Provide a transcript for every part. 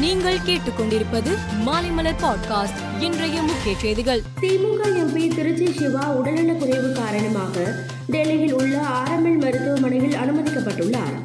நீங்கள் கேட்டுக்கொண்டிருப்பது மாலைமலர் பாட்காஸ்ட் இன்றைய முக்கிய செய்திகள். திமுக எம்பி திருச்சி சிவா உடல்நலக் குறைவு காரணமாக டெல்லியில் உள்ள ஆரம்பில் மருத்துவமனையில் அனுமதிக்கப்பட்டுள்ளார்.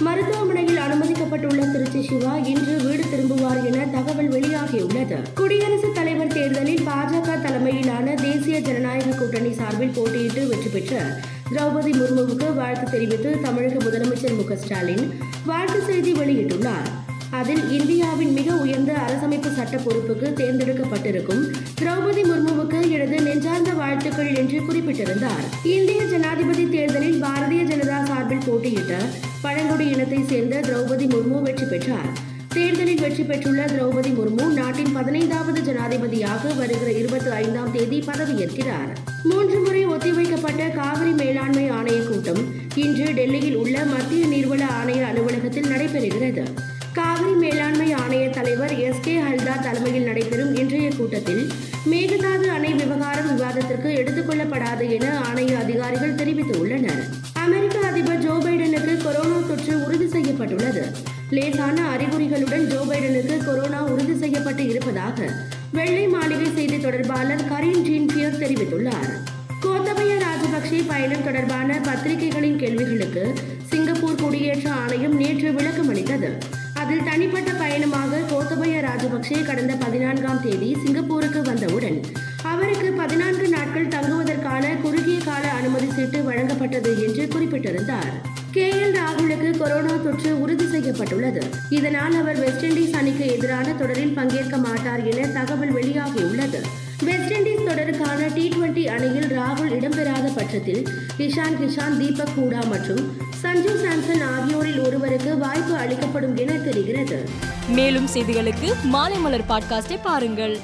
மருத்துவமனையில் அனுமதிக்கப்பட்டுள்ள திருச்சி சிவா இன்று வீடு திரும்புவார் என தகவல் வெளியாகியுள்ளது. குடியரசுத் தலைவர் தேர்தலில் பாஜக தலைமையிலான தேசிய ஜனநாயக கூட்டணி சார்பில் போட்டியிட்டு வெற்றி பெற்ற திரௌபதி முர்முவுக்கு வாழ்த்து தெரிவித்து தமிழக முதலமைச்சர் மு க ஸ்டாலின் வாழ்த்து செய்தி வெளியிட்டுள்ளார். அதில் இந்தியாவின் மிக உயர்ந்த அரசமைப்பு சட்ட பொறுப்புக்கு தேர்ந்தெடுக்கப்பட்டிருக்கும். திரௌபதி முர்முவுக்கு எனது நெஞ்சார்ந்த வாழ்த்துக்கள் என்று குறிப்பிட்டிருந்தார். இந்திய ஜனாதிபதி தேர்தலில் பாரதிய ஜனதா சார்பில் போட்டியிட்ட பழங்குடி இனத்தை சேர்ந்த திரௌபதி முர்மு வெற்றி பெற்றார். தேர்தலில் வெற்றி பெற்றுள்ள திரௌபதி முர்மு நாட்டின் பதினைந்தாவது ஜனாதிபதியாக வருகிற இருபத்தி ஐந்தாம் தேதி பதவியேற்கிறார். மூன்று முறை ஒத்திவைக்கப்பட்ட காவிரி மேலாண்மை ஆணைய கூட்டம் இன்று டெல்லியில் உள்ள மத்திய நீர்வள ஆணைய அலுவலகத்தில் நடைபெறுகிறது. காவிரி மேலாண்மை ஆணைய தலைவர் எஸ் கே ஹல்தார் தலைமையில் நடைபெறும் இன்றைய கூட்டத்தில் மேகதாது அணை விவகாரம் விவாதத்திற்கு எடுத்துக் கொள்ளப்படாது என ஆணைய அதிகாரிகள் தெரிவித்துள்ளனர். அமெரிக்க அதிபர் ஜோ பைடனுக்கு கொரோனா தொற்று உறுதி செய்யப்பட்டுள்ளது. லேசான அறிகுறிகளுடன் ஜோ பைடனுக்கு கொரோனா உறுதி செய்யப்பட்டு இருப்பதாக வெள்ளை மாளிகை செய்தி தொடர்பாளர் கரீன் ஜீன் பியர் தெரிவித்துள்ளார். கோத்தபய ராஜபக்சே பயணம் தொடர்பான பத்திரிகைகளின் கேள்விகளுக்கு சிங்கப்பூர் குடியேற்ற ஆணையம் நேற்று விளக்கம் அளித்தது அதில் தனிப்பட்ட பயணமாக கோத்தபய ராஜபக்சே கடந்த பதினான்காம் தேதி சிங்கப்பூருக்கு வந்தவுடன் அவருக்கு பதினான்கு நாட்கள் தங்குவதற்கான குறுகிய கால அனுமதி சீட்டு வழங்கப்பட்டது என்று குறிப்பிட்டிருந்தார். கே. எல். ராகுலுக்கு கொரோனா தொற்று உறுதி செய்யப்பட்டுள்ளது. இதனால் அவர் வெஸ்ட் இண்டீஸ் அணிக்கு எதிரான தொடரில் பங்கேற்க மாட்டார் என தகவல் வெளியாகியுள்ளது. தொடர்பான டி டுவெண்டி அணியில் ராகுல் இடம்பெறாத பட்சத்தில் இஷான் கிஷான் தீபக் ஹூடா மற்றும் சஞ்சு சாம்சன் ஆகியோரில் ஒருவருக்கு வாய்ப்பு அளிக்கப்படும் என தெரிகிறது. மேலும் செய்திகளுக்கு மாலைமலர் பாட்காஸ்டை பாருங்கள்.